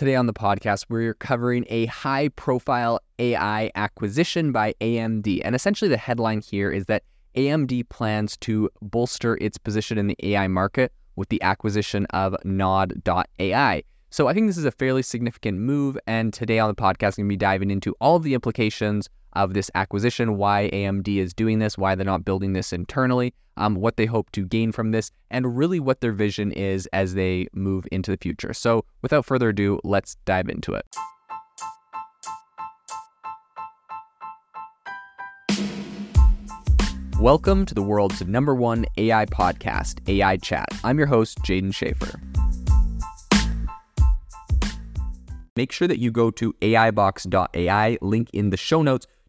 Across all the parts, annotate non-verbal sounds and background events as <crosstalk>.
Today on the podcast, we're covering a high profile AI acquisition by AMD. And essentially, the headline here is that AMD plans to bolster its position in the AI market with the acquisition of Nod.ai. So I think this is a fairly significant move. And today on the podcast, I'm going to be diving into all of the implications of this acquisition, why AMD is doing this, why they're not building this internally, um, what they hope to gain from this, and really what their vision is as they move into the future. So without further ado, let's dive into it. Welcome to the world's number one AI podcast, AI Chat. I'm your host, Jaeden Schafer. Make sure that you go to AIbox.ai, link in the show notes,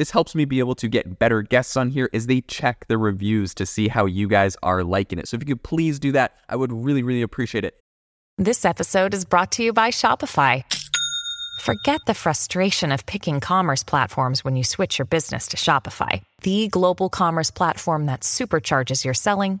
This helps me be able to get better guests on here as they check the reviews to see how you guys are liking it. So if you could please do that, I would really, really appreciate it. This episode is brought to you by Shopify. Forget the frustration of picking commerce platforms when you switch your business to Shopify, the global commerce platform that supercharges your selling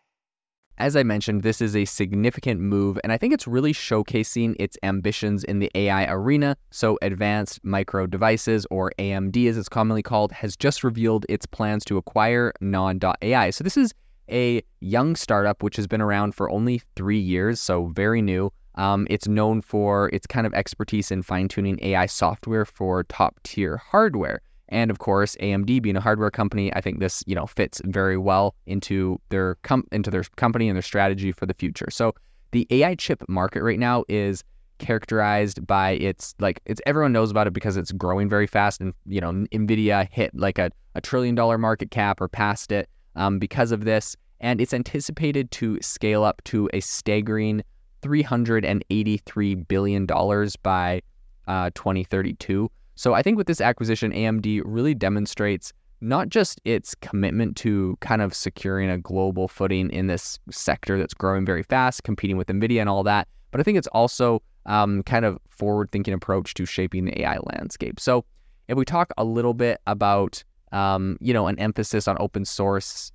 As I mentioned, this is a significant move, and I think it's really showcasing its ambitions in the AI arena. So, Advanced Micro Devices, or AMD as it's commonly called, has just revealed its plans to acquire Nod.ai. So, this is a young startup which has been around for only three years, so very new. Um, it's known for its kind of expertise in fine tuning AI software for top tier hardware. And of course, AMD being a hardware company, I think this you know fits very well into their com- into their company and their strategy for the future. So the AI chip market right now is characterized by its like it's everyone knows about it because it's growing very fast and you know Nvidia hit like a, a trillion dollar market cap or past it um, because of this, and it's anticipated to scale up to a staggering $383 billion by uh, 2032. So I think with this acquisition, AMD really demonstrates not just its commitment to kind of securing a global footing in this sector that's growing very fast, competing with NVIDIA and all that, but I think it's also um, kind of forward thinking approach to shaping the AI landscape. So if we talk a little bit about um, you know, an emphasis on open source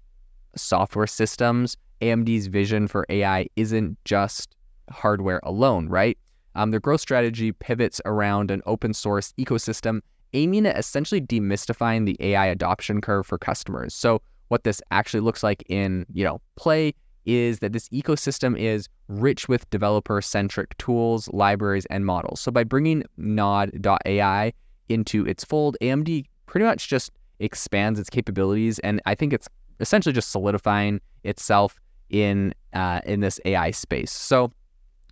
software systems. AMD's vision for AI isn't just hardware alone, right? Um, their growth strategy pivots around an open source ecosystem aiming at essentially demystifying the AI adoption curve for customers. So what this actually looks like in, you know, play is that this ecosystem is rich with developer centric tools, libraries, and models. So by bringing Nod.ai into its fold, AMD pretty much just expands its capabilities, and I think it's essentially just solidifying itself in uh, in this AI space. So,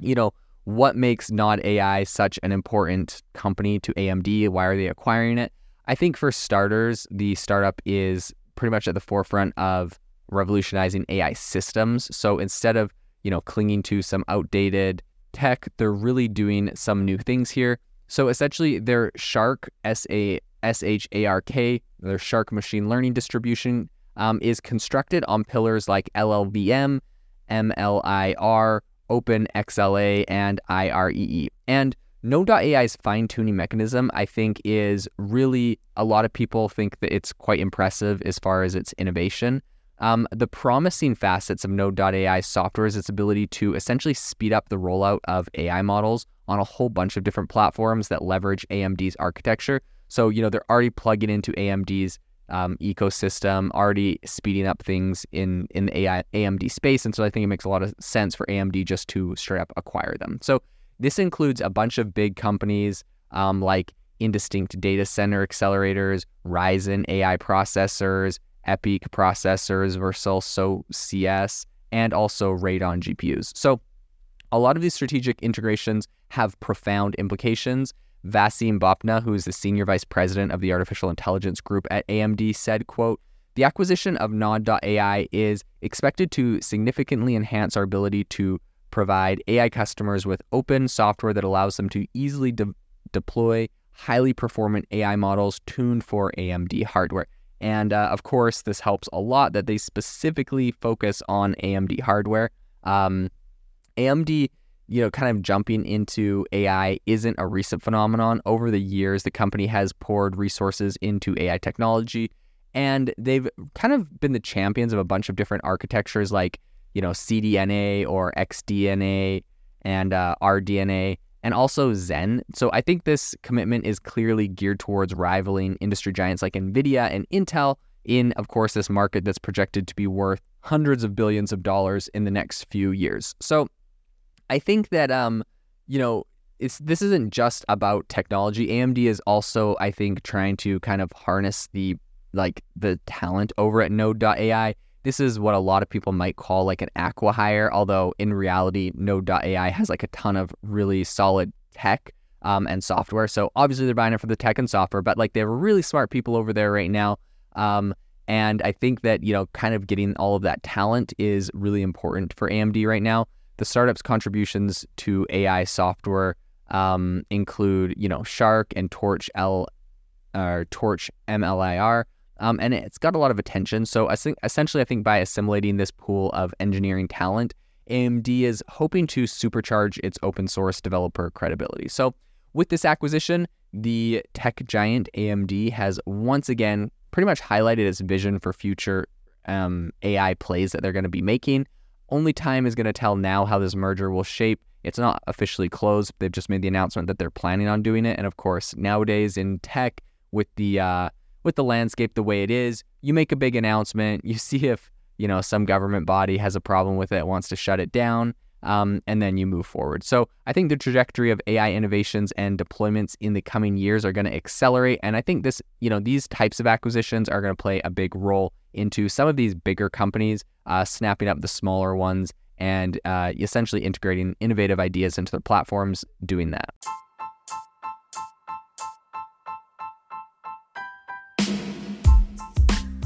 you know, what makes Nod AI such an important company to AMD? Why are they acquiring it? I think for starters, the startup is pretty much at the forefront of revolutionizing AI systems. So instead of you know clinging to some outdated tech, they're really doing some new things here. So essentially, their Shark S A S H A R K, their Shark machine learning distribution, um, is constructed on pillars like LLVM, MLIR, OpenXLA, and IREE. And Node.ai's fine tuning mechanism, I think, is really a lot of people think that it's quite impressive as far as its innovation. Um, the promising facets of Node.ai software is its ability to essentially speed up the rollout of AI models on a whole bunch of different platforms that leverage AMD's architecture. So, you know, they're already plugging into AMD's um, ecosystem, already speeding up things in, in the AI, AMD space. And so I think it makes a lot of sense for AMD just to straight up acquire them. So this includes a bunch of big companies um, like Instinct Data Center Accelerators, Ryzen AI processors, EPYC processors, Versal SoCs, and also Radeon GPUs. So a lot of these strategic integrations have profound implications. Vamsi Boppana, who is the senior vice president of the artificial intelligence group at AMD, said, quote, the acquisition of Nod.ai is expected to significantly enhance our ability to provide AI customers with open software that allows them to easily de- deploy highly performant AI models tuned for AMD hardware. And uh, of course, this helps a lot that they specifically focus on AMD hardware. Um, AMD you know, kind of jumping into AI isn't a recent phenomenon. Over the years, the company has poured resources into AI technology, and they've kind of been the champions of a bunch of different architectures like, you know, CDNA or XDNA and uh, RDNA, and also Zen. So I think this commitment is clearly geared towards rivaling industry giants like NVIDIA and Intel in, of course, this market that's projected to be worth hundreds of billions of dollars in the next few years. So I think that um, you know, it's this isn't just about technology. AMD is also, I think, trying to kind of harness the like the talent over at Node.ai. This is what a lot of people might call like an acqui-hire, although in reality, Node.ai has like a ton of really solid tech um, and software. So obviously they're buying it for the tech and software, but like they have really smart people over there right now. Um, and I think that, you know, kind of getting all of that talent is really important for AMD right now the startup's contributions to AI software um, include, you know, Shark and Torch L, or Torch MLIR, um, and it's got a lot of attention. So I think essentially, I think by assimilating this pool of engineering talent, AMD is hoping to supercharge its open source developer credibility. So with this acquisition, the tech giant AMD has once again pretty much highlighted its vision for future um, AI plays that they're going to be making. Only time is going to tell now how this merger will shape. It's not officially closed. They've just made the announcement that they're planning on doing it. And of course, nowadays in tech, with the uh, with the landscape the way it is, you make a big announcement. You <laughs> see if you know some government body has a problem with it, wants to shut it down, um, and then you move forward. So I think the trajectory of AI innovations and deployments in the coming years are going to accelerate. And I think this, you know, these types of acquisitions are going to play a big role into some of these bigger companies uh, snapping up the smaller ones and uh, essentially integrating innovative ideas into their platforms, doing that.